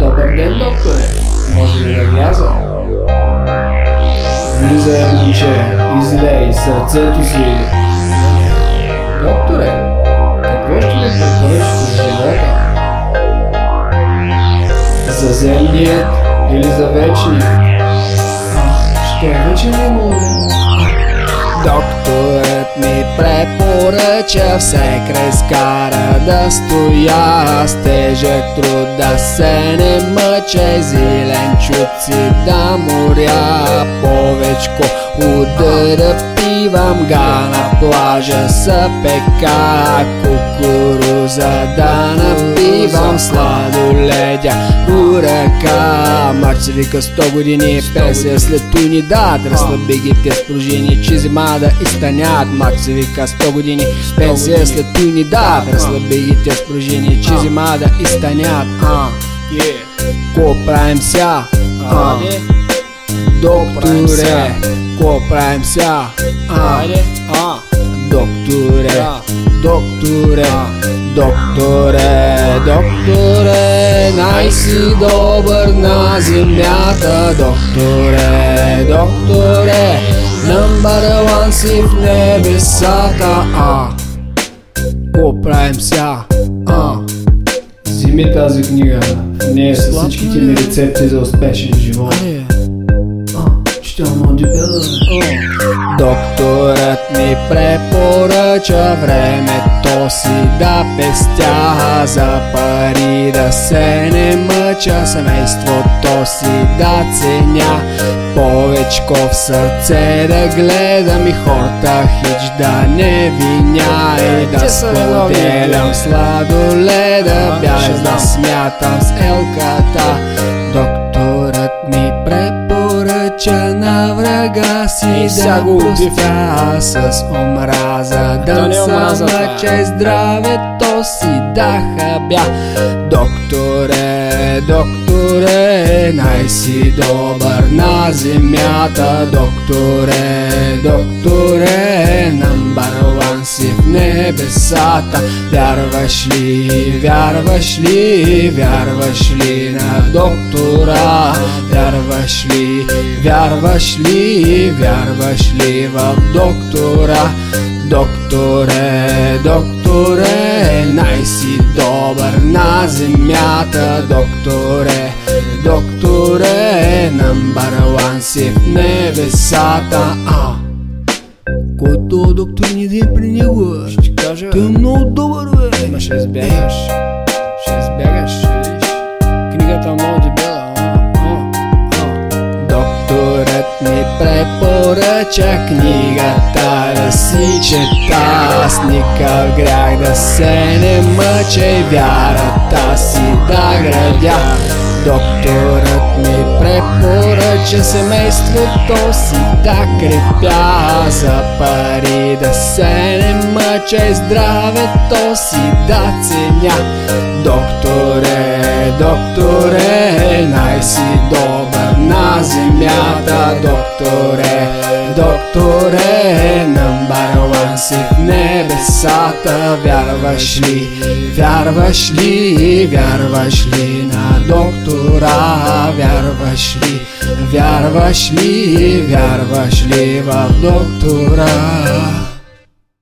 Добър ден, докторе. Може ли да вляза? Влизай, момче, излей сърцето си. Докторе, какво ще ми препоръчате за живота? За земният или за вечния? Ще е вечен ли му? Докторът ми препоръча всек разкара да стоя с тежък труд да се не мъча зеленчуци да моря повечко удара пивам га на плажа са пека напивам сладоледя по ръка. Се вика 100 години пенсия след туйни. Да Разслаби ги те спружини че зима да изтънят. Се вика 100 години пенсия след туйни. Да Разслаби ги те спружини че зима да изтънят. Ко правим ся? Докторе, ко правим ся? Докторе, докторе, докторе, докторе, най-си добър на земята, докторе, докторе, number one си в небесата, а, ко правим ся, а, вземи тази книга. В нея са всичките ми рецепти за успешен живот. Ще му дебела. Докторът ми препоръча времето си да пестя За пари да се не мъча Семейството си да ценя Повечко в сърце да гледам И хората хич да не виня И да споделям сладоледа Без да смятам с елката. Докторът врага си да простя с омраза. Да не е омраза, е. мъче здравето си да хабя Докторе, докторе, най-си добър на земята. Докторе, докторе, one си в небесата. Вярваш ли, вярваш ли, вярваш ли на доктора? Вярваш ли, вярваш ли, вярваш ли в доктора Докторе, докторе, най-си добър на земята Докторе, докторе, one си в небесата а. Който доктор ни ден при него Ще кажа. Той е много добър бе Ма ще избягаш. Ще избягаш. Книгата е много препоръча книгата да си чета С никакъв грях да се не мъча и вярата си да градя. Докторът ми препоръча семейството си да крепя. За пари да се не мъча и здравето си да ценя. Докторе, докторе, най-си добър земята Докторе, докторе, one си в небесата. Вярваш ли, вярваш ли, вярваш ли на доктора? Вярваш ли, вярваш ли, вярваш ли в доктора